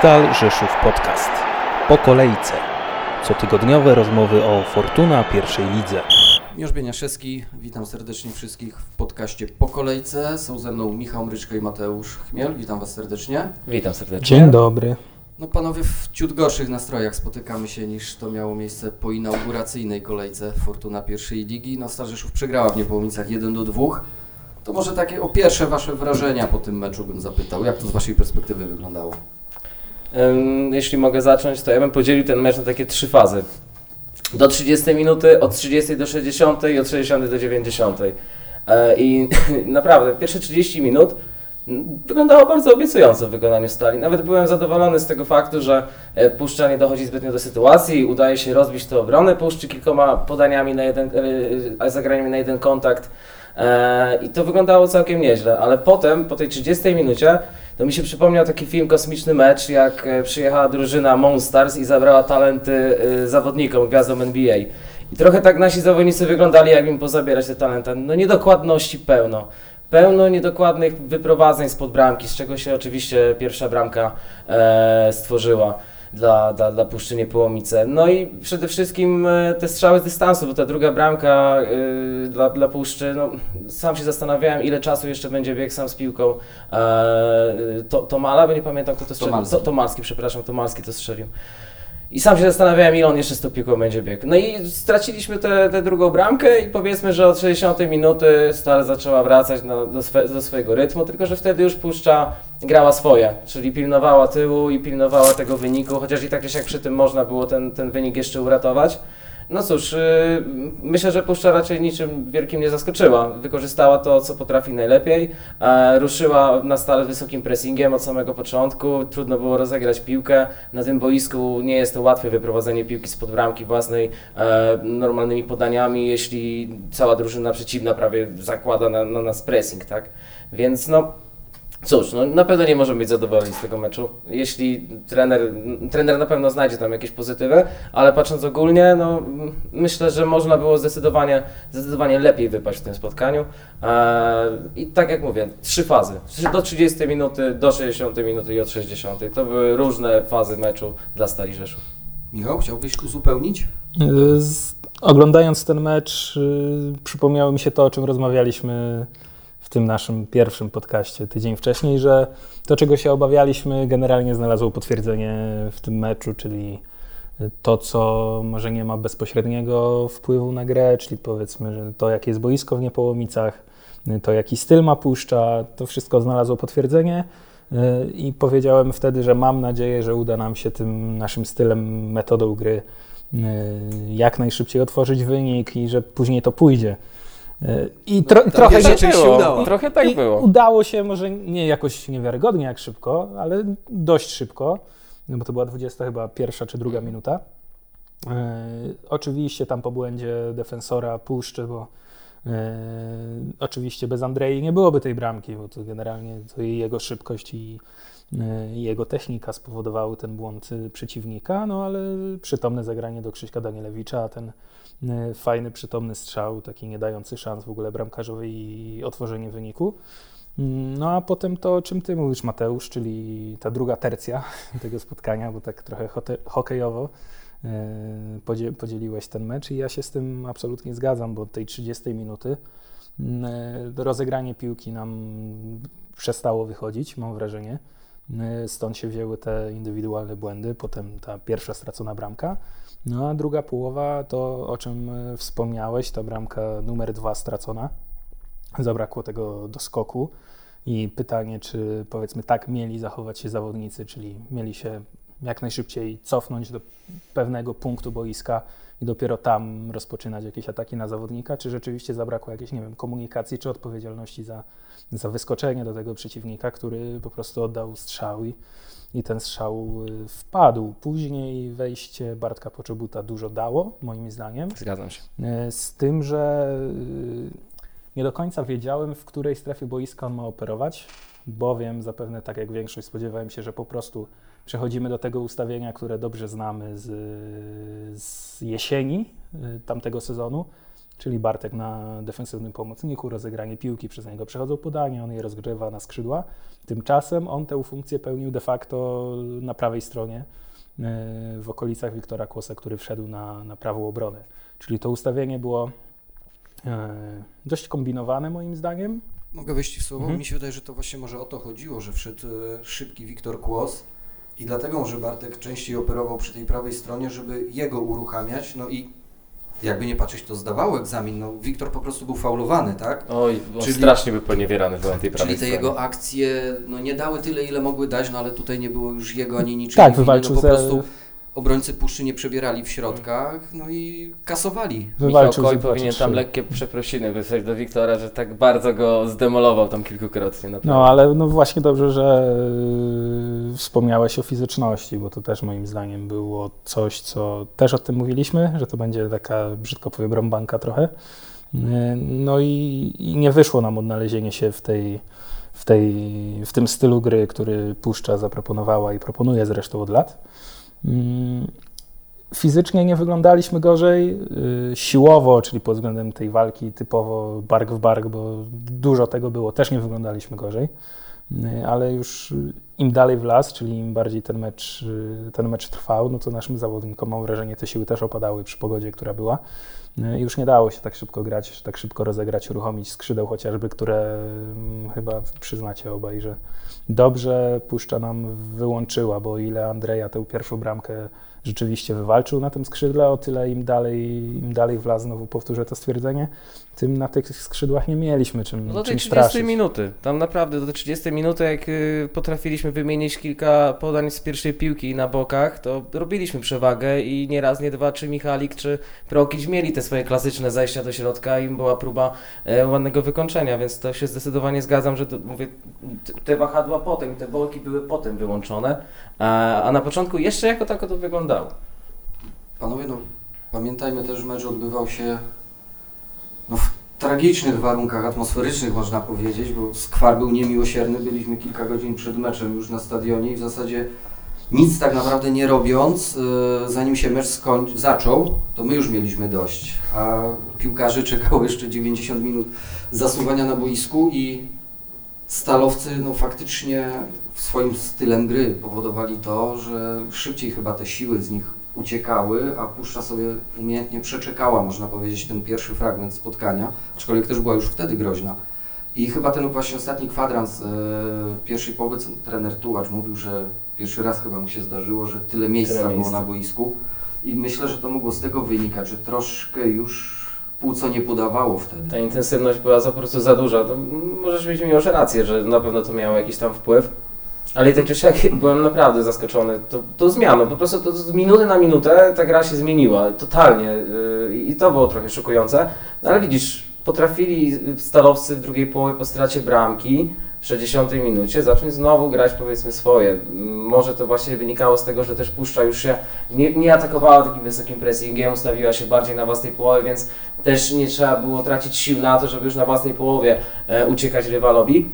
Stal Rzeszów Podcast. Po kolejce. Cotygodniowe rozmowy o Fortuna pierwszej lidze. Miłosz Bieniaszewski, witam serdecznie wszystkich w podcaście Po Kolejce. Są ze mną Michał Mryczko i Mateusz Chmiel. Witam Was serdecznie. Witam serdecznie. Dzień dobry. No panowie, w ciut gorszych nastrojach spotykamy się niż to miało miejsce po inauguracyjnej kolejce Fortuna pierwszej ligi. No Stal Rzeszów przegrała w Niepołomicach 1 do 2. To może takie o pierwsze Wasze wrażenia po tym meczu bym zapytał. Jak to z Waszej perspektywy wyglądało? Jeśli mogę zacząć, to ja bym podzielił ten mecz na takie trzy fazy. Do 30 minuty, od 30 do 60 i od 60 do 90. E, I naprawdę, pierwsze 30 minut wyglądało bardzo obiecująco w wykonaniu Stali. Nawet byłem zadowolony z tego faktu, że e, Puszcza nie dochodzi zbytnio do sytuacji, udaje się rozbić tę obronę Puszczy kilkoma podaniami na jeden, e, zagraniami na jeden kontakt. I to wyglądało całkiem nieźle, ale potem, po tej 30 minucie, to mi się przypomniał taki film Kosmiczny Mecz, jak e, przyjechała drużyna Monsters i zabrała talenty e, zawodnikom, gwiazdom NBA. I trochę tak nasi zawodnicy wyglądali, jak im pozabierać te talenty. No niedokładności pełno. Pełno niedokładnych wyprowadzeń spod bramki, z czego się oczywiście pierwsza bramka e, stworzyła dla, dla, dla Puszczy Niepołomice. No i przede wszystkim e, te strzały z dystansu, bo ta druga bramka e, dla, dla Puszczy, no, sam się zastanawiałem, ile czasu jeszcze będzie biegł sam z piłką e, to, Tomala, bo nie pamiętam kto to strzelił. Tomalski. To, Tomalski, przepraszam, Tomalski to strzelił. I sam się zastanawiałem, ile on jeszcze z tą piłką będzie biegł. No i straciliśmy tę drugą bramkę i powiedzmy, że od 60 minuty Stal zaczęła wracać na, do, swe, do swojego rytmu, tylko że wtedy już Puszcza grała swoje, czyli pilnowała tyłu i pilnowała tego wyniku, chociaż i tak jak przy tym można było ten, ten wynik jeszcze uratować. No cóż, yy, myślę, że Puszcza raczej niczym wielkim nie zaskoczyła. Wykorzystała to, co potrafi najlepiej. E, ruszyła na stale wysokim pressingiem od samego początku. Trudno było rozegrać piłkę. Na tym boisku nie jest to łatwe wyprowadzenie piłki spod bramki własnej e, normalnymi podaniami, jeśli cała drużyna przeciwna prawie zakłada na, na nas pressing, tak? Więc no, Cóż, no na pewno nie możemy być zadowoleni z tego meczu. Jeśli trener, trener na pewno znajdzie tam jakieś pozytywy, ale patrząc ogólnie, no myślę, że można było zdecydowanie, zdecydowanie lepiej wypaść w tym spotkaniu. Eee, I tak jak mówię, trzy fazy. Do 30 minuty, do 60 minuty i od 60. To były różne fazy meczu dla Stali Rzeszów. Michał, chciałbyś uzupełnić? Z, oglądając ten mecz, y, przypomniało mi się to, o czym rozmawialiśmy tym naszym pierwszym podcaście tydzień wcześniej, że to, czego się obawialiśmy, generalnie znalazło potwierdzenie w tym meczu, czyli to, co może nie ma bezpośredniego wpływu na grę, czyli powiedzmy, że to, jakie jest boisko w Niepołomicach, to, jaki styl ma Puszcza, to wszystko znalazło potwierdzenie. I powiedziałem wtedy, że mam nadzieję, że uda nam się tym naszym stylem, metodą gry y, jak najszybciej otworzyć wynik i że później to pójdzie. I tro, ta trochę część się było. udała. Trochę tak I było. Udało się może nie jakoś niewiarygodnie jak szybko, ale dość szybko, no bo to była 20 chyba pierwsza czy druga minuta. E, oczywiście tam po błędzie defensora puszczy, bo e, oczywiście bez Andrei nie byłoby tej bramki, bo to generalnie to jego szybkość i, e, jego technika spowodowały ten błąd przeciwnika, no ale przytomne zagranie do Krzyśka Danielewicza, a ten fajny, przytomny strzał, taki nie dający szans w ogóle bramkarzowi i otworzenie wyniku. Mm, No a potem to, o czym ty mówisz, Mateusz, czyli ta druga tercja tego spotkania, bo tak trochę hokejowo e, podzie- podzieliłeś ten mecz i ja się z tym absolutnie zgadzam, bo od tej 30 minuty mm, e, rozegranie piłki nam przestało wychodzić, mam wrażenie. E, Stąd się wzięły te indywidualne błędy, potem ta pierwsza stracona bramka. No a druga połowa to, o czym e, wspomniałeś, ta bramka numer dwa stracona. Zabrakło tego doskoku. I pytanie, czy powiedzmy tak mieli zachować się zawodnicy, czyli mieli się jak najszybciej cofnąć do pewnego punktu boiska i dopiero tam rozpoczynać jakieś ataki na zawodnika, czy rzeczywiście zabrakło jakiejś, nie wiem, komunikacji czy odpowiedzialności za, za wyskoczenie do tego przeciwnika, który po prostu oddał strzał i, i ten strzał y, wpadł. Później wejście Bartka Poczobuta dużo dało, moim zdaniem. Zgadzam się. E, Z tym, że y, nie do końca wiedziałem, w której strefie boiska on ma operować, bowiem zapewne tak jak większość spodziewałem się, że po prostu przechodzimy do tego ustawienia, które dobrze znamy z, z jesieni y, tamtego sezonu, czyli Bartek na defensywnym pomocniku, rozegranie piłki, przez niego przechodzą podania, on je rozgrywa na skrzydła. Tymczasem on tę funkcję pełnił de facto na prawej stronie, e, w okolicach Wiktora Kłosa, który wszedł na, na prawą obronę. Czyli to ustawienie było e, dość kombinowane moim zdaniem. Mogę wejść w słowo? Mhm. Mi się wydaje, że to właśnie może o to chodziło, że wszedł szybki Wiktor Kłos i dlatego może Bartek częściej operował przy tej prawej stronie, żeby jego uruchamiać, no i jakby nie patrzeć, to zdawało egzamin, no Wiktor po prostu był faulowany, tak? Oj, on Czyli- strasznie był poniewierany w tej prawej Czyli te stronie. jego akcje no, nie dały tyle, ile mogły dać, no ale tutaj nie było już jego ani niczego. Tak, wywalczył no, po ze- prostu obrońcy Puszczy nie przebierali w środkach, no i kasowali. Michał Wywalczył ze dwa powinien tam lekkie przeprosiny wysłać do Wiktora, że tak bardzo go zdemolował tam kilkukrotnie. Naprawdę. No ale no właśnie dobrze, że yy, wspomniałeś o fizyczności, bo to też moim zdaniem było coś, co też o tym mówiliśmy, że to będzie taka, brzydko powiem, rąbanka trochę. Yy, No i, i nie wyszło nam odnalezienie się w tej, w tej, w tym stylu gry, który Puszcza zaproponowała i proponuje zresztą od lat. Yy, Fizycznie nie wyglądaliśmy gorzej, yy, siłowo, czyli pod względem tej walki typowo bark w bark, bo dużo tego było, też nie wyglądaliśmy gorzej, Yy, ale już im dalej w las, czyli im bardziej ten mecz, yy, ten mecz trwał, no to naszym zawodnikom mam wrażenie te siły też opadały przy pogodzie, która była. Już nie dało się tak szybko grać, tak szybko rozegrać, uruchomić skrzydeł chociażby, które mm, chyba przyznacie obaj, że dobrze Puszcza nam wyłączyła, bo ile Andrzeja tę pierwszą bramkę rzeczywiście wywalczył na tym skrzydle, o tyle im dalej, im dalej w las, znowu powtórzę to stwierdzenie, tym na tych skrzydłach nie mieliśmy czym, No do tej czym 30 straszyć. minuty. Tam naprawdę do tej 30 minuty, jak y, potrafiliśmy wymienić kilka podań z pierwszej piłki na bokach, to robiliśmy przewagę i nie raz, nie dwa, czy Michalik, czy Prokić mieli te swoje klasyczne zajścia do środka i była próba e, ładnego wykończenia, więc to się zdecydowanie zgadzam, że to, mówię, te wahadła potem, te boki były potem wyłączone, a, a na początku jeszcze jako tako to wyglądało. Panowie, no pamiętajmy też, że mecz odbywał się no, w tragicznych warunkach atmosferycznych, można powiedzieć, bo skwar był niemiłosierny. Byliśmy kilka godzin przed meczem już na stadionie i w zasadzie nic tak naprawdę nie robiąc, yy, zanim się mecz zaczął, to my już mieliśmy dość, a piłkarze czekało jeszcze 90 minut zasuwania na boisku i stalowcy no faktycznie swoim stylem gry powodowali to, że szybciej chyba te siły z nich uciekały, a Puszcza sobie umiejętnie przeczekała, można powiedzieć, ten pierwszy fragment spotkania, aczkolwiek też była już wtedy groźna. I chyba ten właśnie ostatni kwadrans e, pierwszej połowy co trener Tułacz mówił, że pierwszy raz chyba mu się zdarzyło, że tyle miejsca Tyle było miejsca. na boisku i myślę, że to mogło z tego wynikać, że troszkę już płuco nie podawało wtedy. Ta intensywność była za po prostu za duża. To możesz mieć Miłosz rację, że na pewno to miało jakiś tam wpływ. Ale tak czy siak byłem naprawdę zaskoczony to, to zmianą. Po prostu to z minuty na minutę ta gra się zmieniła. Totalnie. Yy, I to było trochę szokujące. No ale widzisz, potrafili stalowcy w drugiej połowie po stracie bramki w 60 minucie zacząć znowu grać powiedzmy swoje. Może to właśnie wynikało z tego, że też Puszcza już się nie, nie atakowała takim wysokim pressingiem, ustawiła się bardziej na własnej połowie, więc też nie trzeba było tracić sił na to, żeby już na własnej połowie e, uciekać rywalowi,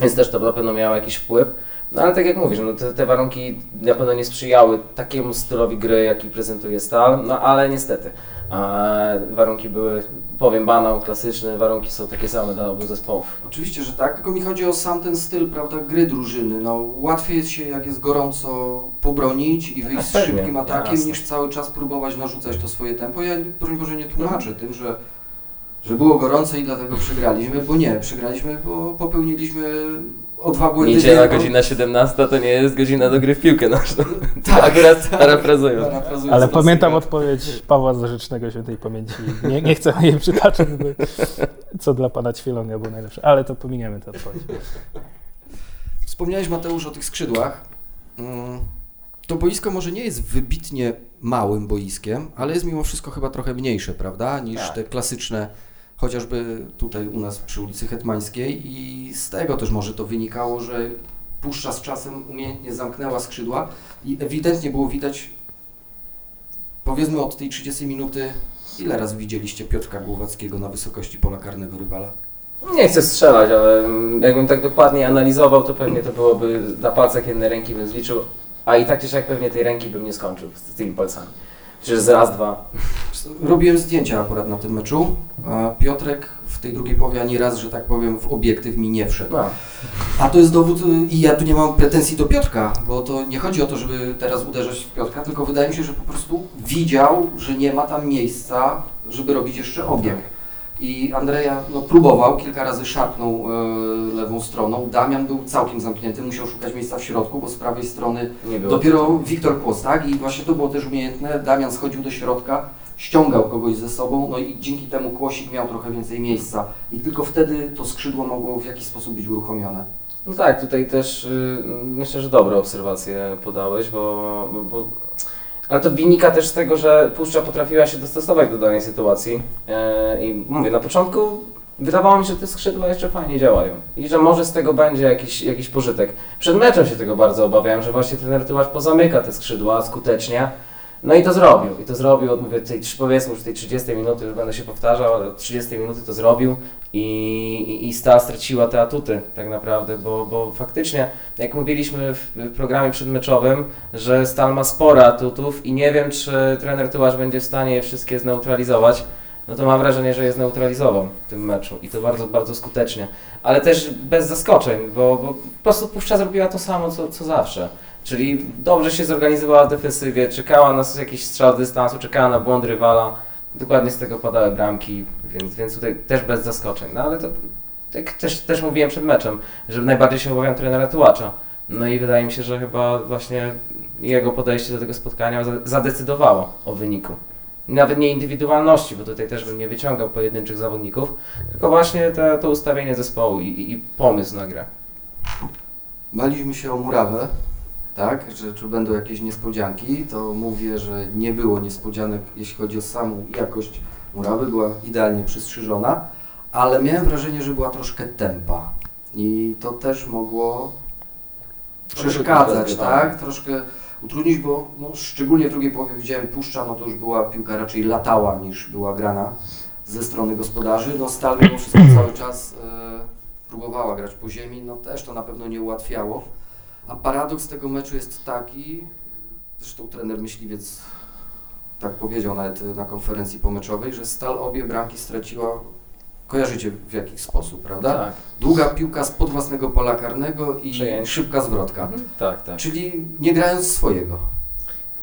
więc też to na pewno miało jakiś wpływ. No ale tak jak mówisz, no te, te warunki na pewno nie sprzyjały takiemu stylowi gry, jaki prezentuje Stal, no ale niestety e, warunki były, powiem banał, klasyczne, warunki są takie same dla obu zespołów. Oczywiście, że tak, tylko mi chodzi o sam ten styl, prawda, gry drużyny. No, łatwiej jest się, jak jest gorąco, pobronić i wyjść z szybkim atakiem, jasne. niż cały czas próbować narzucać to swoje tempo. Ja, broń Boże, nie tłumaczę tym, że, że było gorąco i dlatego przegraliśmy, bo nie, przegraliśmy, bo popełniliśmy o dwa błędy. Niedziela godzina 17 to nie jest godzina do gry w piłkę nożną. Tak, Akurat parafrazując. Parafrazując Ale pamiętam odpowiedź Pawła Zarzecznego Świętej Pamięci. Nie, nie chcę jej przytaczać, bo co dla pana Ćwielonga było najlepsze, ale to pominiemy tę odpowiedź. Wspomniałeś Mateusz o tych skrzydłach. Mm, To boisko może nie jest wybitnie małym boiskiem, ale jest mimo wszystko chyba trochę mniejsze, prawda, niż Tak. te klasyczne, chociażby tutaj u nas przy ulicy Hetmańskiej i z tego też może to wynikało, że Puszcza z czasem umiejętnie zamknęła skrzydła i ewidentnie było widać, powiedzmy od tej 30 minuty, ile razy widzieliście Piotrka Głowackiego na wysokości pola karnego rywala? Nie chcę strzelać, ale jakbym tak dokładnie analizował, to pewnie to byłoby na palcach jednej ręki bym zliczył, a i tak czy siak pewnie tej ręki bym nie skończył z tymi palcami. Czy z raz, dwa? Robiłem zdjęcia akurat na tym meczu. a Piotrek w tej drugiej połowie ani raz, że tak powiem, w obiektyw mi nie wszedł. No. A to jest dowód, y, i ja tu nie mam pretensji do Piotrka, bo to nie chodzi o to, żeby teraz uderzać w Piotrka, tylko wydaje mi się, że po prostu widział, że nie ma tam miejsca, żeby robić jeszcze obieg. I Andrzeja no, próbował, kilka razy szarpnął e, lewą stroną. Damian był całkiem zamknięty, musiał szukać miejsca w środku, bo z prawej strony dopiero Wiktor Kłos, tak? I właśnie to było też umiejętne. Damian schodził do środka, ściągał kogoś ze sobą, no i dzięki temu Kłosik miał trochę więcej miejsca. I tylko wtedy to skrzydło mogło w jakiś sposób być uruchomione. No tak, tutaj też y, myślę, że dobre obserwacje podałeś, bo, bo ale to wynika też z tego, że Puszcza potrafiła się dostosować do danej sytuacji e, i mówię, na początku wydawało mi się, że te skrzydła jeszcze fajnie działają i że może z tego będzie jakiś, jakiś pożytek. Przed meczem się tego bardzo obawiałem, że właśnie trener Tyłasz pozamyka te skrzydła skutecznie, no i to zrobił. I to zrobił, od, mówię, tej, powiedzmy już tej 30 minuty, już będę się powtarzał, ale od 30 minuty to zrobił i, i, i straciła te atuty tak naprawdę, bo, bo faktycznie, jak mówiliśmy w programie przedmeczowym, że Stal ma sporo atutów i nie wiem, czy trener Tyłasz będzie w stanie je wszystkie zneutralizować, no to mam wrażenie, że je zneutralizował w tym meczu i to bardzo, bardzo skutecznie. Ale też bez zaskoczeń, bo, bo po prostu Puszcza zrobiła to samo, co, co zawsze. Czyli dobrze się zorganizowała w defensywie, czekała na jakiś strzał dystansu, czekała na błąd rywala. Dokładnie z tego padały bramki, więc, więc tutaj też bez zaskoczeń. No ale to, jak też, też mówiłem przed meczem, że najbardziej się obawiam trenera Tułacza. No i wydaje mi się, że chyba właśnie jego podejście do tego spotkania za- zadecydowało o wyniku. Nawet nie indywidualności, bo tutaj też bym nie wyciągał pojedynczych zawodników, tylko właśnie te, to ustawienie zespołu i, i pomysł na grę. Baliśmy się o murawę, tak, że czy będą jakieś niespodzianki, to mówię, że nie było niespodzianek, jeśli chodzi o samą jakość murawy, była idealnie przystrzyżona, ale miałem wrażenie, że była troszkę tempa i to też mogło przeszkadzać, Zdecydowanie. tak, troszkę utrudnić, bo no, szczególnie w drugiej połowie widziałem Puszcza, no to już była piłka raczej latała niż była grana ze strony gospodarzy, no Stal mimo wszystko cały czas e, próbowała grać po ziemi, no też to na pewno nie ułatwiało. A paradoks tego meczu jest taki, zresztą trener Myśliwiec tak powiedział nawet na konferencji pomeczowej, że Stal obie bramki straciła, kojarzycie w jaki sposób, prawda? Tak, Długa piłka spod własnego pola karnego i Przejęcie. szybka zwrotka. tak, tak. Czyli nie grając swojego.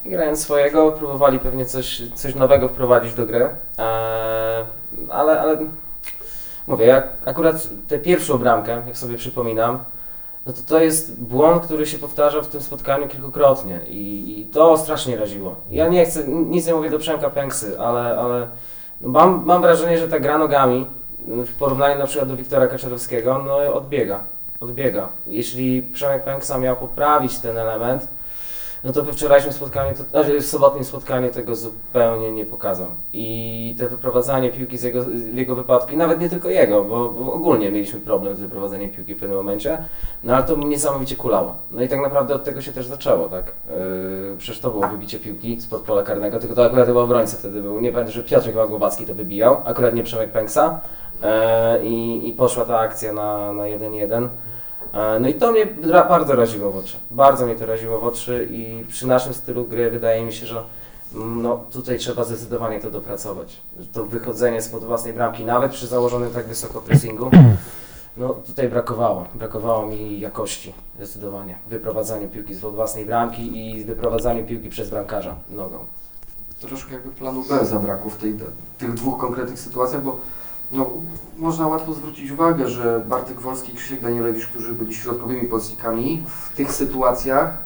I grając swojego, próbowali pewnie coś, coś nowego wprowadzić do gry, eee, ale, ale mówię, jak akurat tę pierwszą bramkę, jak sobie przypominam, no to to jest błąd, który się powtarzał w tym spotkaniu kilkukrotnie i, i to strasznie raziło. Ja nie chcę, nic nie mówię do Przemka Pęksy, ale, ale no mam, mam wrażenie, że ta gra nogami w porównaniu na przykład do Wiktora Kaczorowskiego, no odbiega, odbiega. Jeśli Przemek Pęksa miał poprawić ten element, no to we wczorajszym spotkaniu, to, znaczy w sobotnim spotkaniu tego zupełnie nie pokazał. I te wyprowadzanie piłki z jego, w jego wypadku, i nawet nie tylko jego, bo, bo ogólnie mieliśmy problem z wyprowadzeniem piłki w pewnym momencie, no ale to niesamowicie kulało. No i tak naprawdę od tego się też zaczęło, tak? Yy, przecież to było wybicie piłki spod pola karnego, tylko to akurat chyba obrońca wtedy był. Nie pamiętam, że Piotrek Głowacki to wybijał, akurat nie Przemek Pęksa. Yy, i, I poszła ta akcja na, na 1-1. E, No i to mnie bardzo raziło w oczy. Bardzo mnie to raziło w oczy i przy naszym stylu gry wydaje mi się, że mm, no, tutaj trzeba zdecydowanie to dopracować. To wychodzenie spod własnej bramki, nawet przy założonym tak wysoko pressingu, no tutaj brakowało. Brakowało mi jakości zdecydowanie. Wyprowadzaniu piłki spod własnej bramki i wyprowadzaniu piłki przez bramkarza nogą. Troszkę jakby planu B zabrakło w tej, tych dwóch konkretnych sytuacjach, bo no, można łatwo zwrócić uwagę, że Bartek Wolski i Krzysiek Danielewicz, którzy byli środkowymi pomocnikami, w tych sytuacjach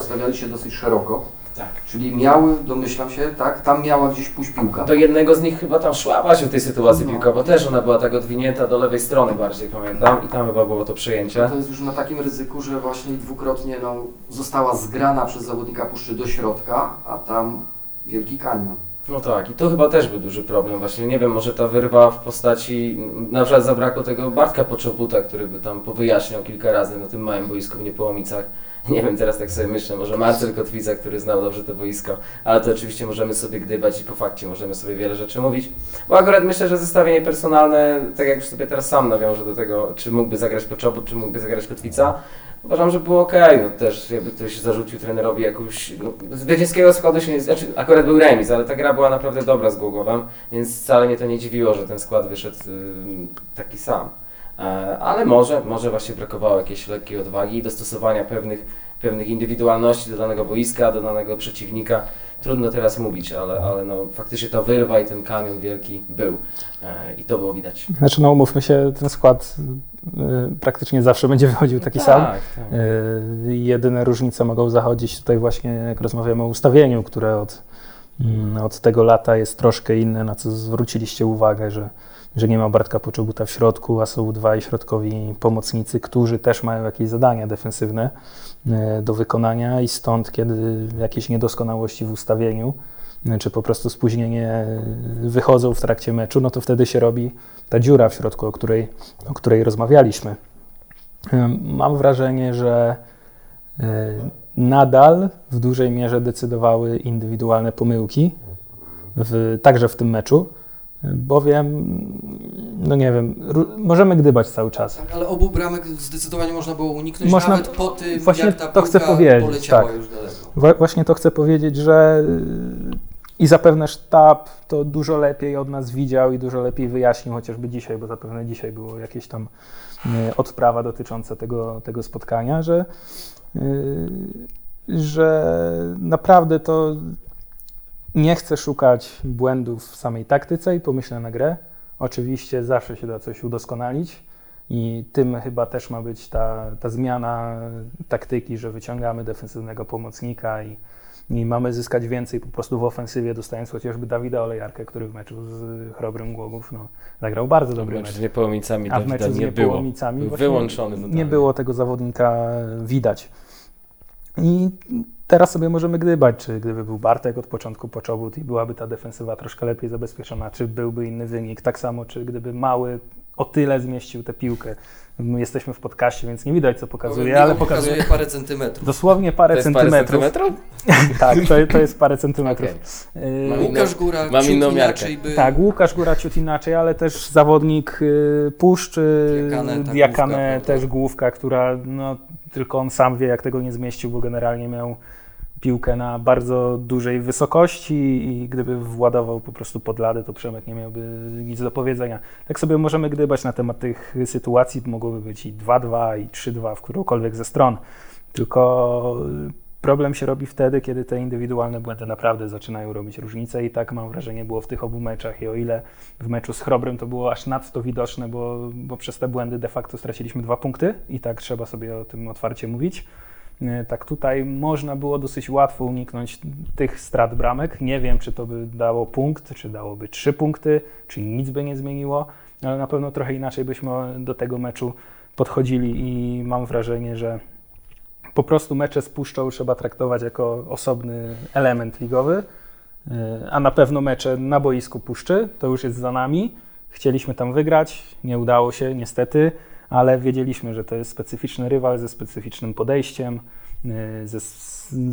ustawiali się dosyć szeroko. Tak. Czyli miały, domyślam się, tak, tam miała gdzieś pójść piłka. Do jednego z nich chyba tam szła właśnie w tej sytuacji No. piłka, bo też ona była tak odwinięta do lewej strony bardziej, pamiętam, i tam chyba było to przejęcie. To jest już na takim ryzyku, że właśnie dwukrotnie no, została zgrana przez zawodnika Puszczy do środka, a tam wielki kanion. No tak, i to chyba też był duży problem. Właśnie nie wiem, może ta wyrwa w postaci, na przykład zabrakło tego Bartka Poczobuta, który by tam powyjaśniał kilka razy na tym małym boisku w Niepołomicach. Nie wiem, teraz tak sobie myślę, może Marcel Kotwica, który znał dobrze to boisko, ale to oczywiście możemy sobie gdybać i po fakcie możemy sobie wiele rzeczy mówić. Bo akurat myślę, że zestawienie personalne, tak jak już sobie teraz sam nawiążę do tego, czy mógłby zagrać Poczobut, czy mógłby zagrać Kotwica, uważam, że było ok. No też jakby ktoś zarzucił trenerowi jakąś, no, zwycięskiego składu się nie, znaczy akurat był remis, ale ta gra była naprawdę dobra z Głogowem, więc wcale mnie to nie dziwiło, że ten skład wyszedł taki sam. E, Ale może, może właśnie brakowało jakiejś lekkiej odwagi i dostosowania pewnych, pewnych indywidualności do danego boiska, do danego przeciwnika. Trudno teraz mówić, ale, ale no, faktycznie ta wyrwa i ten kamień wielki był e, i to było widać. Znaczy, no umówmy się, ten skład y, praktycznie zawsze będzie wychodził taki sam. Tak, tak. Y, Jedyne różnice mogą zachodzić tutaj właśnie, jak rozmawiamy o ustawieniu, które od, mm, od tego lata jest troszkę inne, na co zwróciliście uwagę, że, że nie ma Bartka Poczobuta w środku, a są dwaj środkowi pomocnicy, którzy też mają jakieś zadania defensywne y, do wykonania i stąd, kiedy jakieś niedoskonałości w ustawieniu, y, czy po prostu spóźnienie y, wychodzą w trakcie meczu, no to wtedy się robi ta dziura w środku, o której, o której rozmawialiśmy. Mam wrażenie, że nadal w dużej mierze decydowały indywidualne pomyłki, w, także w tym meczu, bowiem, no nie wiem, możemy gdybać cały czas. Tak, ale obu bramek zdecydowanie można było uniknąć Można- nawet po tym, właśnie jak ta to chcę powiedzieć, poleciała tak. już daleko. Wa- Właśnie to chcę powiedzieć, że i zapewne sztab to dużo lepiej od nas widział i dużo lepiej wyjaśnił, chociażby dzisiaj, bo zapewne dzisiaj było jakieś tam odprawa dotycząca tego, tego spotkania, że, y, że naprawdę to nie chcę szukać błędów w samej taktyce i pomyślę na grę. Oczywiście zawsze się da coś udoskonalić i tym chyba też ma być ta, ta zmiana taktyki, że wyciągamy defensywnego pomocnika i, i mamy zyskać więcej po prostu w ofensywie, dostając chociażby Dawida Olejarkę, który w meczu z Chrobrym Głogów no, zagrał bardzo dobry Mecz mecz. z Niepołomicami A w meczu z nie było. Niepołomicami wyłączony nie było tego zawodnika widać. I teraz sobie możemy gdybać, czy gdyby był Bartek od początku poczobut i byłaby ta defensywa troszkę lepiej zabezpieczona, czy byłby inny wynik. Tak samo, czy gdyby mały o tyle zmieścił tę piłkę. My jesteśmy w podcaście, więc nie widać, co pokazuje, ale pokazuje pokazuje parę centymetrów. dosłownie parę To parę centymetrów. centymetrów? tak, to, to jest parę centymetrów. Inną- Łukasz Góra mam ciut inną inaczej by... tak, Łukasz Góra ciut inaczej, ale też zawodnik y, Puszcz, y, Diakane, ta Diakane główka, prawda? też główka, która no, tylko on sam wie, jak tego nie zmieścił, bo generalnie miał piłkę na bardzo dużej wysokości i gdyby władował po prostu pod ladę, to Przemek nie miałby nic do powiedzenia. Tak sobie możemy gdybać na temat tych sytuacji, mogłoby być i 2-2 i 3-2 w którąkolwiek ze stron, tylko problem się robi wtedy, kiedy te indywidualne błędy naprawdę zaczynają robić różnicę i tak mam wrażenie było w tych obu meczach i o ile w meczu z Chrobrym to było aż nadto widoczne, bo, bo przez te błędy de facto straciliśmy dwa punkty i tak trzeba sobie o tym otwarcie mówić. E, Tak tutaj można było dosyć łatwo uniknąć tych strat bramek. Nie wiem, czy to by dało punkt, czy dałoby trzy punkty, czy nic by nie zmieniło, ale na pewno trochę inaczej byśmy do tego meczu podchodzili i mam wrażenie, że po prostu mecze z Puszczą trzeba traktować jako osobny element ligowy, e, a na pewno mecze na boisku Puszczy to już jest za nami. Chcieliśmy tam wygrać, nie udało się niestety, ale wiedzieliśmy, że to jest specyficzny rywal ze specyficznym podejściem, e, ze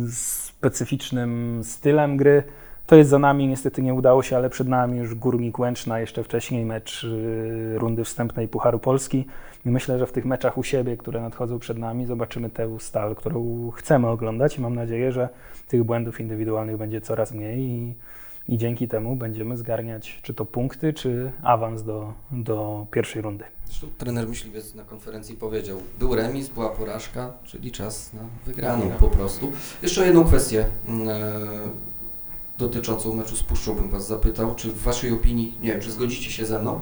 specyficznym stylem gry. To jest za nami, niestety nie udało się, ale przed nami już Górnik Łęczna, jeszcze wcześniej mecz e, rundy wstępnej Pucharu Polski. Myślę, że w tych meczach u siebie, które nadchodzą przed nami, zobaczymy tę stal, którą chcemy oglądać i mam nadzieję, że tych błędów indywidualnych będzie coraz mniej i, i dzięki temu będziemy zgarniać czy to punkty, czy awans do, do pierwszej rundy. Zresztą trener myśliwiec na konferencji powiedział, był remis, była porażka, czyli czas na wygraną po prostu. Jeszcze jedną kwestię mm, e, dotyczącą meczu z Puszczą bym Was zapytał, czy w Waszej opinii, nie wiem, czy zgodzicie się ze mną,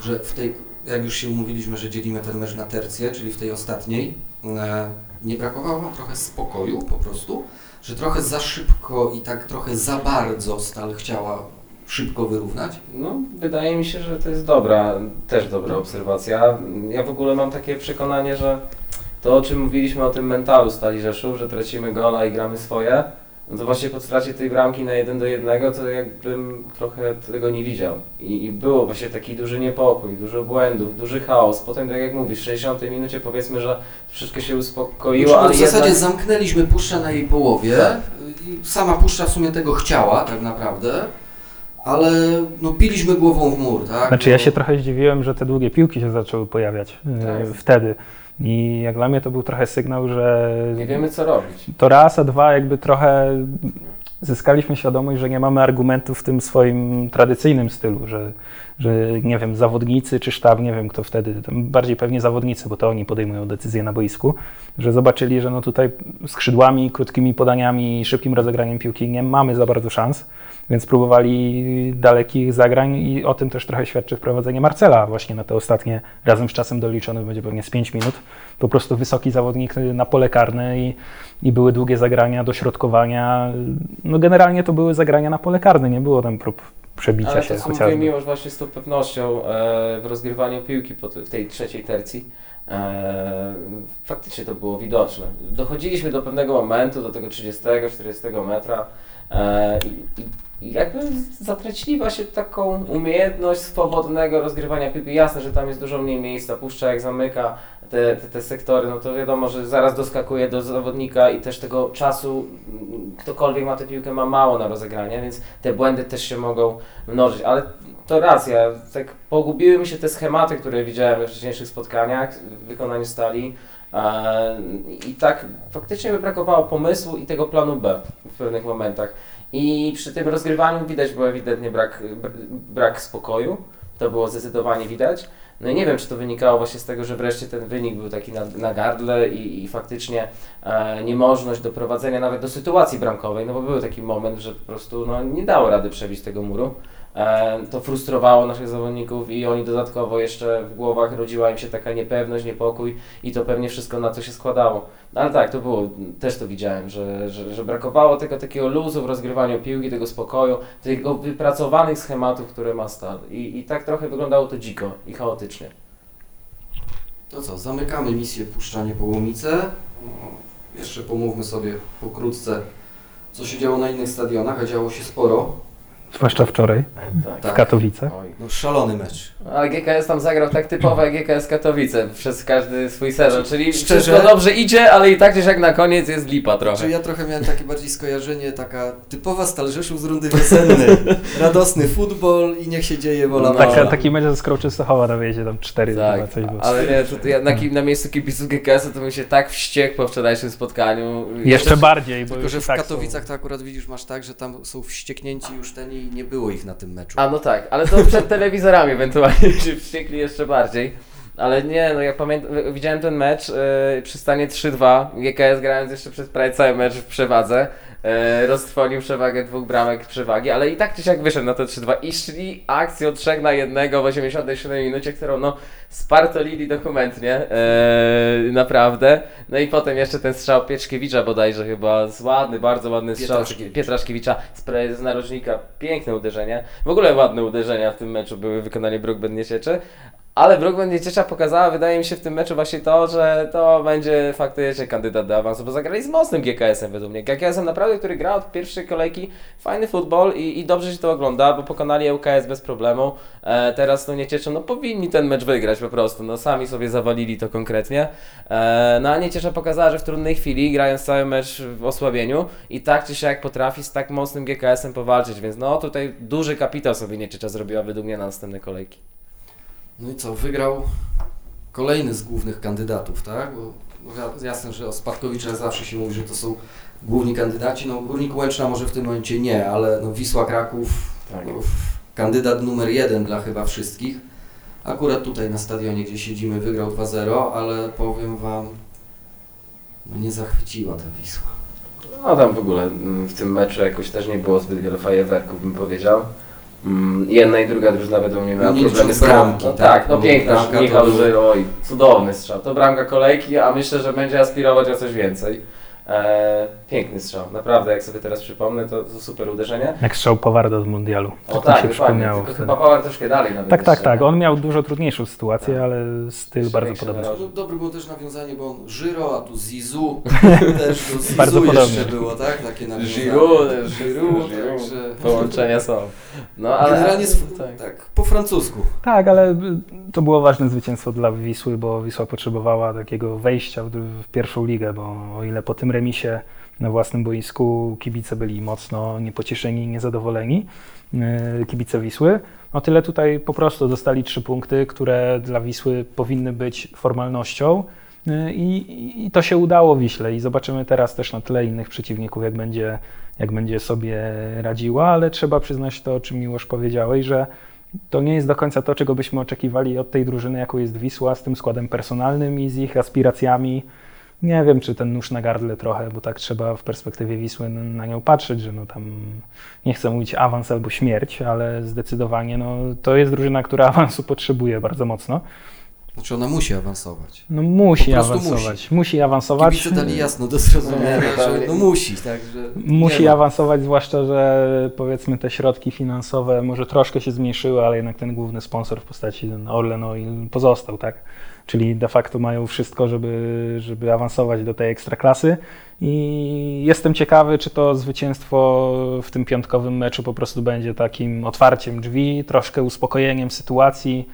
że w tej, jak już się umówiliśmy, że dzielimy ten mecz na tercję, czyli w tej ostatniej, e, nie brakowało trochę spokoju po prostu, że trochę za szybko i tak trochę za bardzo Stal chciała szybko wyrównać? No, wydaje mi się, że to jest dobra, też dobra obserwacja. Ja w ogóle mam takie przekonanie, że to o czym mówiliśmy o tym mentalu Stali Rzeszów, że tracimy gola i gramy swoje, no to właśnie po stracie tej bramki na 1 do 1 to jakbym trochę tego nie widział. I, I było właśnie taki duży niepokój, dużo błędów, duży chaos. Potem, tak jak mówisz, w 60 minucie powiedzmy, że wszystko się uspokoiło, Znaczy, no, ale w zasadzie jednak... zamknęliśmy puszczę na jej połowie Tak. i sama puszcza w sumie tego chciała tak naprawdę, ale no piliśmy głową w mur, tak? Znaczy ja No, się trochę zdziwiłem, że te długie piłki się zaczęły pojawiać e, Tak. wtedy. I jak dla mnie to był trochę sygnał, że Nie wiemy co robić. to raz, a dwa jakby trochę zyskaliśmy świadomość, że nie mamy argumentów w tym swoim tradycyjnym stylu, że, że nie wiem, zawodnicy czy sztab, nie wiem kto wtedy, bardziej pewnie zawodnicy, bo to oni podejmują decyzje na boisku, że zobaczyli, że no tutaj skrzydłami, krótkimi podaniami szybkim rozegraniem piłki nie mamy za bardzo szans, więc próbowali dalekich zagrań i o tym też trochę świadczy wprowadzenie Marcela właśnie na te ostatnie, razem z czasem doliczonym będzie pewnie z 5 minut, po prostu wysoki zawodnik na pole karne i, i były długie zagrania, dośrodkowania. No generalnie to były zagrania na pole karne, nie było tam prób przebicia Ale się to, co chociażby. Miłosz właśnie z tą pewnością e, w rozgrywaniu piłki po w tej trzeciej tercji, e, faktycznie to było widoczne. Dochodziliśmy do pewnego momentu, do tego 30-40 metra e, i i jakby zatracili właśnie taką umiejętność swobodnego rozgrywania piłki. Jasne, że tam jest dużo mniej miejsca, puszcza jak zamyka te, te, te sektory, no to wiadomo, że zaraz doskakuje do zawodnika i też tego czasu, mm, ktokolwiek ma tę piłkę, ma mało na rozegranie, więc te błędy też się mogą mnożyć, ale to racja, tak pogubiły mi się te schematy, które widziałem we wcześniejszych spotkaniach w wykonaniu stali. e, I tak faktycznie by brakowało pomysłu i tego planu B w pewnych momentach. I przy tym rozgrywaniu widać było ewidentnie brak, brak spokoju. To było zdecydowanie widać. No i nie wiem, czy to wynikało właśnie z tego, że wreszcie ten wynik był taki na, na gardle i, i faktycznie e, niemożność doprowadzenia nawet do sytuacji bramkowej, no bo był taki moment, że po prostu no, nie dało rady przebić tego muru. E, to frustrowało naszych zawodników i oni dodatkowo jeszcze w głowach rodziła im się taka niepewność, niepokój i to pewnie wszystko na to się składało. No ale tak, to było, też to widziałem, że, że, że brakowało tego takiego luzu w rozgrywaniu piłki, tego spokoju, tego wypracowanych schematów, które ma Stal. I, I tak trochę wyglądało to dziko i chaotycznie. To co, zamykamy misję Puszczanie Połomice. Jeszcze pomówmy sobie pokrótce, co się działo na innych stadionach, a działo się sporo. Zwłaszcza wczoraj Tak. w Katowicach. Oj. No szalony mecz. Ale GKS tam zagrał tak typowo jak GKS Katowice przez każdy swój sezon, czyli Szczerze? wszystko dobrze idzie, ale i tak gdzieś jak na koniec jest lipa trochę. Czy ja trochę miałem takie bardziej skojarzenie, taka typowa Stal Rzeszów z rundy wiosennej. Radosny futbol i niech się dzieje wola No. Taka, taki mecz ze Skroczy Sochowa na wyjeździe, tam 4 Tak, coś było. ale nie, to, to ja na, na miejscu kibiców GKS-u to bym się tak wściekł po wczorajszym spotkaniu. Jeszcze bardziej, bo Tylko, że w tak Katowicach są... to akurat widzisz, masz tak, że tam są wścieknięci już ten i nie było ich na tym meczu. A no tak, ale to przed telewizorami ewentualnie się wściekli jeszcze bardziej. Ale nie, no jak pamiętam, widziałem ten mecz yy, przy stanie 3-2, GKS grając jeszcze przez prawie cały mecz w przewadze, yy, roztrwonił przewagę dwóch bramek przewagi, ale i tak czy siak wyszedł na to 3-2 i szli akcją 3 na 1 w 87 minucie, którą no spartolili dokumentnie, yy, naprawdę. No i potem jeszcze ten strzał Pieczkiewicza bodajże chyba, z ładny, bardzo ładny strzał Pietraszkiewicz. Pietraszkiewicza z, z narożnika, piękne uderzenie. W ogóle ładne uderzenia w tym meczu były w wykonaniu Brookben Niecieczy. Ale Brookben Nieciecza pokazała, wydaje mi się, w tym meczu właśnie to, że to będzie faktycznie kandydat do awansu, bo zagrali z mocnym GKS-em według mnie. GKS-em naprawdę, który gra od pierwszej kolejki fajny futbol i, i dobrze się to ogląda, bo pokonali ŁKS bez problemu. E, teraz no Niecieczą, no powinni ten mecz wygrać po prostu, no sami sobie zawalili to konkretnie. E, no a Nieciecza pokazała, że w trudnej chwili, grając cały mecz w osłabieniu i tak czy siak potrafi z tak mocnym GKS-em powalczyć, więc no tutaj duży kapitał sobie Nieciecza zrobiła według mnie na następne kolejki. No i co, wygrał kolejny z głównych kandydatów, tak? Bo jasne, że o Spadkowiczach zawsze się mówi, że to są główni kandydaci. No Górnik Łęczna może w tym momencie nie, ale no Wisła Kraków, Tak. no, kandydat numer jeden dla chyba wszystkich. Akurat tutaj na stadionie, gdzie siedzimy, wygrał 2-0, ale powiem Wam, no nie zachwyciła ta Wisła. No tam w ogóle mm, w tym meczu jakoś też nie było zbyt wiele fajerwerków, bym powiedział. Mm, Jedna i druga drużyna według mnie miała problemy z bramki, no, tak, tak, no bo piękna, bramka to Michał był- Żyr, oj, cudowny strzał. To bramka kolejki, a myślę, że będzie aspirować o coś więcej. E, piękny strzał, naprawdę, jak sobie teraz przypomnę, to, to super uderzenie. Jak strzał Powarda z mundialu. O Tak tak, się przypomniało. tylko chyba Power troszkę dalej nawet Tak, tak, jeszcze, tak. On miał dużo trudniejszą sytuację, Tak. ale styl Jeszcze bardzo podobny. No, dobre było też nawiązanie, bo on Żyro, a tu Zizu. też do Zizu Bardzo jeszcze podobnie. było, tak? Takie nawiązanie. Giroud, także... Połączenia są. No ale... Generalnie sw- tak. tak, po francusku. Tak, ale to było ważne zwycięstwo dla Wisły, bo Wisła potrzebowała takiego wejścia w, w pierwszą ligę, bo o ile po tym remisie na własnym boisku kibice byli mocno niepocieszeni, niezadowoleni, y, kibice Wisły, o tyle tutaj po prostu dostali trzy punkty, które dla Wisły powinny być formalnością. y, I, I to się udało Wiśle i zobaczymy teraz też na tle innych przeciwników, jak będzie, jak będzie sobie radziła, ale trzeba przyznać to, o czym Miłosz powiedziałeś, że to nie jest do końca to, czego byśmy oczekiwali od tej drużyny, jaką jest Wisła, z tym składem personalnym i z ich aspiracjami. Nie wiem, czy ten nóż na gardle trochę, bo tak trzeba w perspektywie Wisły na nią patrzeć, że no tam nie chcę mówić awans albo śmierć, ale zdecydowanie no, to jest drużyna, która awansu potrzebuje bardzo mocno. Znaczy ona musi awansować. No musi awansować, musi, awansować. Kibice dali jasno do zrozumienia, że no musi, także... Musi awansować, zwłaszcza, że powiedzmy te środki finansowe może troszkę się zmniejszyły, ale jednak ten główny sponsor w postaci ten Orlen Oil pozostał, tak? Czyli de facto mają wszystko, żeby, żeby awansować do tej ekstraklasy. I jestem ciekawy, czy to zwycięstwo w tym piątkowym meczu po prostu będzie takim otwarciem drzwi, troszkę uspokojeniem sytuacji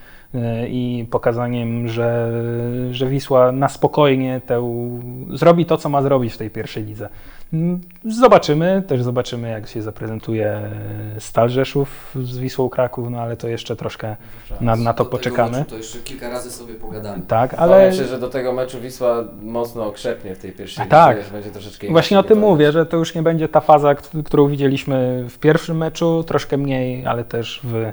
i pokazaniem, że, że Wisła na spokojnie tę, zrobi to, co ma zrobić w tej pierwszej lidze. Mm, Zobaczymy, też zobaczymy, jak się zaprezentuje Stal Rzeszów z Wisłą Kraków, no ale to jeszcze troszkę na, na to Do tego poczekamy. meczu To jeszcze kilka razy sobie pogadamy. Tak, Ale... się, że do tego meczu Wisła mocno okrzepnie w tej pierwszej A lidze, tak. będzie troszeczkę właśnie o tym mówię, że to już nie będzie ta faza, kt- którą widzieliśmy w pierwszym meczu, troszkę mniej, ale też w,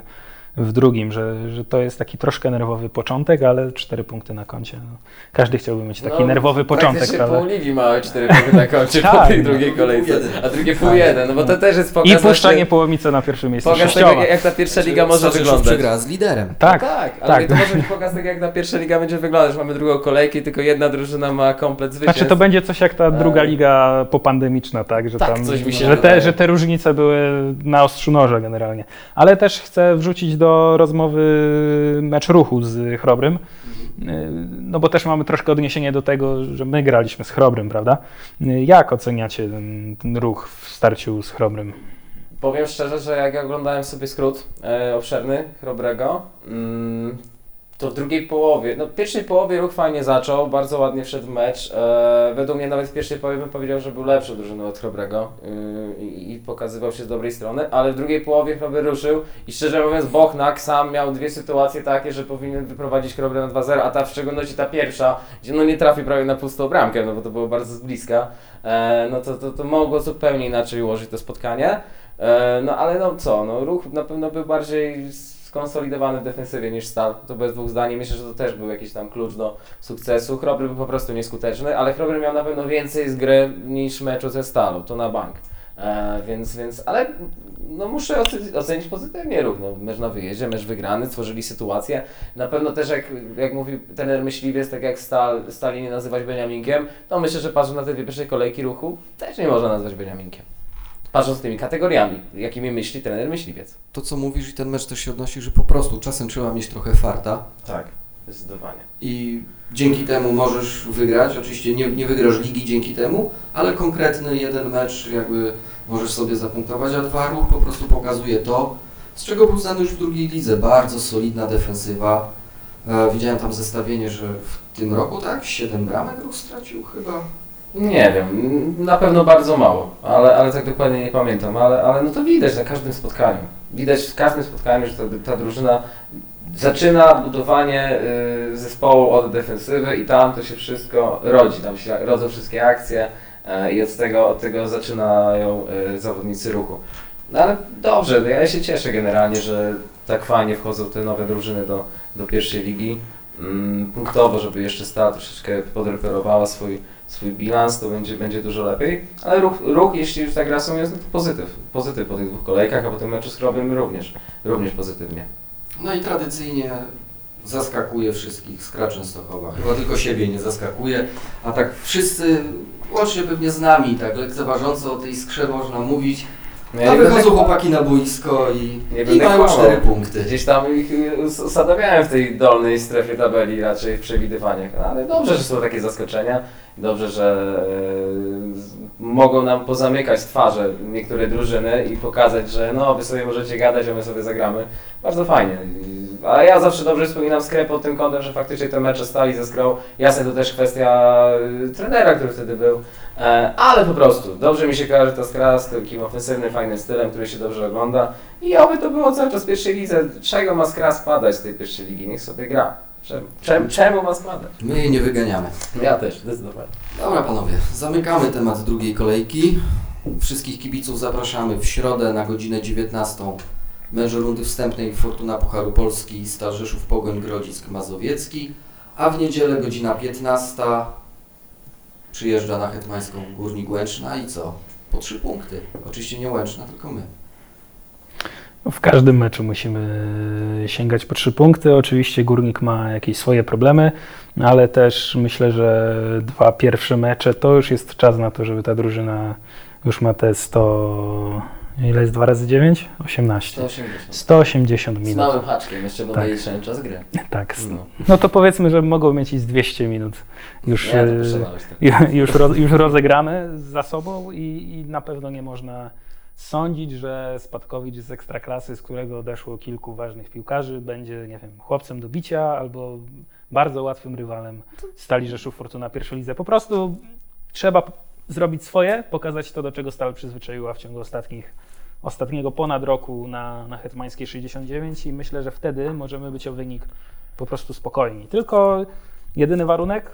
w drugim, że, że to jest taki troszkę nerwowy początek, ale cztery punkty na koncie. No, każdy chciałby mieć taki No, nerwowy początek, praktycznie prawda? pół ligi małe cztery punkty na koncie po Tak. tej drugiej kolejce, a drugie pół jeden, no bo to też jest pokaz I puszczanie połomice na pierwszym miejscu pokaz tego, jak, jak ta pierwsza liga Znaczy, może Rzeszów wyglądać. przegrała z liderem. Tak, no tak, ale tak. to może być pokaz tego, jak ta pierwsza liga będzie wyglądać. Mamy drugą kolejkę i tylko jedna drużyna ma komplet zwycięstw. Znaczy to będzie coś jak ta druga liga popandemiczna, tak? Że, tak, tam, coś mi się że, te, że te różnice były na ostrzu noża generalnie. Ale też chcę wrzucić do rozmowy mecz ruchu z Chrobrym, Y, no bo też mamy troszkę odniesienie do tego, że my graliśmy z Chrobrym, prawda? Y, Jak oceniacie ten, ten ruch w starciu z Chrobrym? Powiem szczerze, że jak oglądałem sobie skrót e, obszerny Chrobrego, mm, to w drugiej połowie, no w pierwszej połowie ruch fajnie zaczął, bardzo ładnie wszedł w mecz. E, według mnie nawet w pierwszej połowie bym powiedział, że był lepszy drużyną od Chrobrego y, i, pokazywał się z dobrej strony, ale w drugiej połowie Chrobry ruszył i szczerze mówiąc Bochnak sam miał dwie sytuacje takie, że powinien wyprowadzić Chrobrę na 2-0, a ta w szczególności ta pierwsza, gdzie no nie trafił prawie na pustą bramkę, no bo to było bardzo z bliska, e, no to, to, to mogło zupełnie inaczej ułożyć to spotkanie. E, No ale no co, no ruch na pewno był bardziej skonsolidowany w defensywie niż Stal, to bez dwóch zdań. Myślę, że to też był jakiś tam klucz do sukcesu. Chrobry był po prostu nieskuteczny, ale Chrobry miał na pewno więcej z gry niż meczu ze Stalą, to na bank. E, więc, więc, ale no muszę oce- ocenić pozytywnie ruch. No, mecz na wyjeździe, mecz wygrany, stworzyli sytuację. Na pewno też jak, jak mówi trener myśliwiec, tak jak Stal, Stali nie nazywać Beniaminkiem, to myślę, że patrząc na te dwie pierwsze kolejki ruchu, też nie można nazwać Beniaminkiem. Patrząc tymi kategoriami, jakimi myśli trener myśliwiec. To co mówisz i ten mecz też się odnosi, że po prostu czasem trzeba mieć trochę farta Tak, zdecydowanie. i dzięki temu możesz wygrać. Oczywiście nie, nie wygrasz ligi dzięki temu, ale konkretny jeden mecz jakby możesz sobie zapunktować, a dwa ruch po prostu pokazuje to, z czego był znany już w drugiej lidze. Bardzo solidna defensywa. E, widziałem tam zestawienie, że w tym roku tak, 7 bramek ruch stracił chyba. Nie wiem, na pewno bardzo mało, ale, ale tak dokładnie nie pamiętam, ale, ale no to widać na każdym spotkaniu. Widać w każdym spotkaniu, że ta, ta drużyna zaczyna budowanie y, zespołu od defensywy i tam to się wszystko rodzi, tam się rodzą wszystkie akcje y, i od tego, od tego zaczynają y, zawodnicy ruchu. No ale dobrze, ja się cieszę generalnie, że tak fajnie wchodzą te nowe drużyny do, do pierwszej ligi. Mm, punktowo, żeby jeszcze stała troszeczkę podreperowała swój, swój bilans, to będzie, będzie dużo lepiej. Ale ruch, ruch jeśli już tak rasą jest, no to pozytyw. Pozytyw po tych dwóch kolejkach, a po tym meczu z Chrobiem również, również pozytywnie. No i tradycyjnie zaskakuje wszystkich Skra Częstochowa. Chyba tylko siebie nie zaskakuje, a tak wszyscy łącznie pewnie z nami, tak lekceważąco o tej skrze można mówić. No A ja będę wychodzą kłamał. chłopaki na boisko i, Nie i mają kłamał. 4 punkty. Gdzieś tam ich y, usadawiałem w tej dolnej strefie tabeli raczej w przewidywaniach, No, ale dobrze, że są takie zaskoczenia. Dobrze, że e, mogą nam pozamykać twarze niektóre drużyny i pokazać, że no wy sobie możecie gadać, a my sobie zagramy. Bardzo fajnie. A ja zawsze dobrze wspominam skrę pod tym kątem, że faktycznie te mecze stali ze skrą. Jasne, to też kwestia y, trenera, który wtedy był. E, Ale po prostu, dobrze mi się kojarzy ta skra z takim ofensywnym, fajnym stylem, który się dobrze ogląda. I oby to było cały czas w pierwszej lidze. Czego ma skra spadać z tej pierwszej ligi? Niech sobie gra. Czemu, czemu, czemu ma spadać? My jej nie wyganiamy. Ja też, zdecydowanie. Dobra panowie, zamykamy temat drugiej kolejki. Wszystkich kibiców zapraszamy w środę na godzinę 19. Mecz rundy wstępnej Fortuna Pucharu Polski Stal Rzeszów Pogoń Grodzisk Mazowiecki, a w niedzielę godzina 15 przyjeżdża na Hetmańską Górnik Łęczna i co? Po trzy punkty. Oczywiście nie Łęczna, tylko my. W każdym meczu musimy sięgać po trzy punkty. Oczywiście Górnik ma jakieś swoje problemy, ale też myślę, że dwa pierwsze mecze to już jest czas na to, żeby ta drużyna już ma te 100. Ile jest 2 razy 9? 18. 180. 180 Z minut. małym haczkiem, jeszcze bo Tak. najliczny czas gry. Tak. No. No to powiedzmy, że mogą mieć i z 200 minut już, to e, już, roz, już rozegrane za sobą i, i na pewno nie można sądzić, że Spadkowicz z Ekstraklasy, z którego odeszło kilku ważnych piłkarzy, będzie, nie wiem, chłopcem do bicia albo bardzo łatwym rywalem Stali Rzeszów Fortuna pierwszej lidze. Po prostu trzeba zrobić swoje, pokazać to, do czego Stal przyzwyczaiła w ciągu ostatnich, ostatniego ponad roku na, na Hetmańskiej 69 i myślę, że wtedy możemy być o wynik po prostu spokojni. Tylko jedyny warunek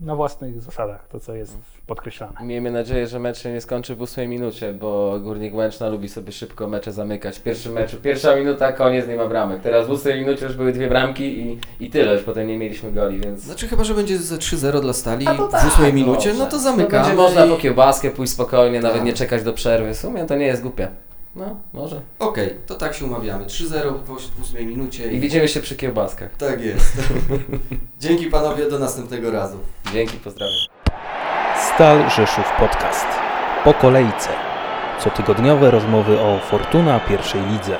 na własnych zasadach, to co jest podkreślane. Miejmy nadzieję, że mecz się nie skończy w 8 minucie, bo Górnik Łęczna lubi sobie szybko mecze zamykać. W pierwszym meczu, pierwsza minuta, koniec, nie ma bramek. Teraz w 8 minucie już były dwie bramki i, i tyle, już potem nie mieliśmy goli, więc... Znaczy chyba, że będzie ze 3-0 dla Stali to w tak, 8 minucie, dobrze. no to zamykamy. będzie można i- po kiełbaskę pójść spokojnie, nawet Tak. nie czekać do przerwy. W sumie to nie jest głupie. No, może. Okej, to tak się umawiamy. 3-0 w oś- w 8 minucie I widzimy się przy kiełbaskach. Tak jest. Dzięki panowie, do następnego razu. Dzięki, pozdrawiam. Stal Rzeszów Podcast. Po kolejce. Cotygodniowe rozmowy o Fortuna pierwszej lidze.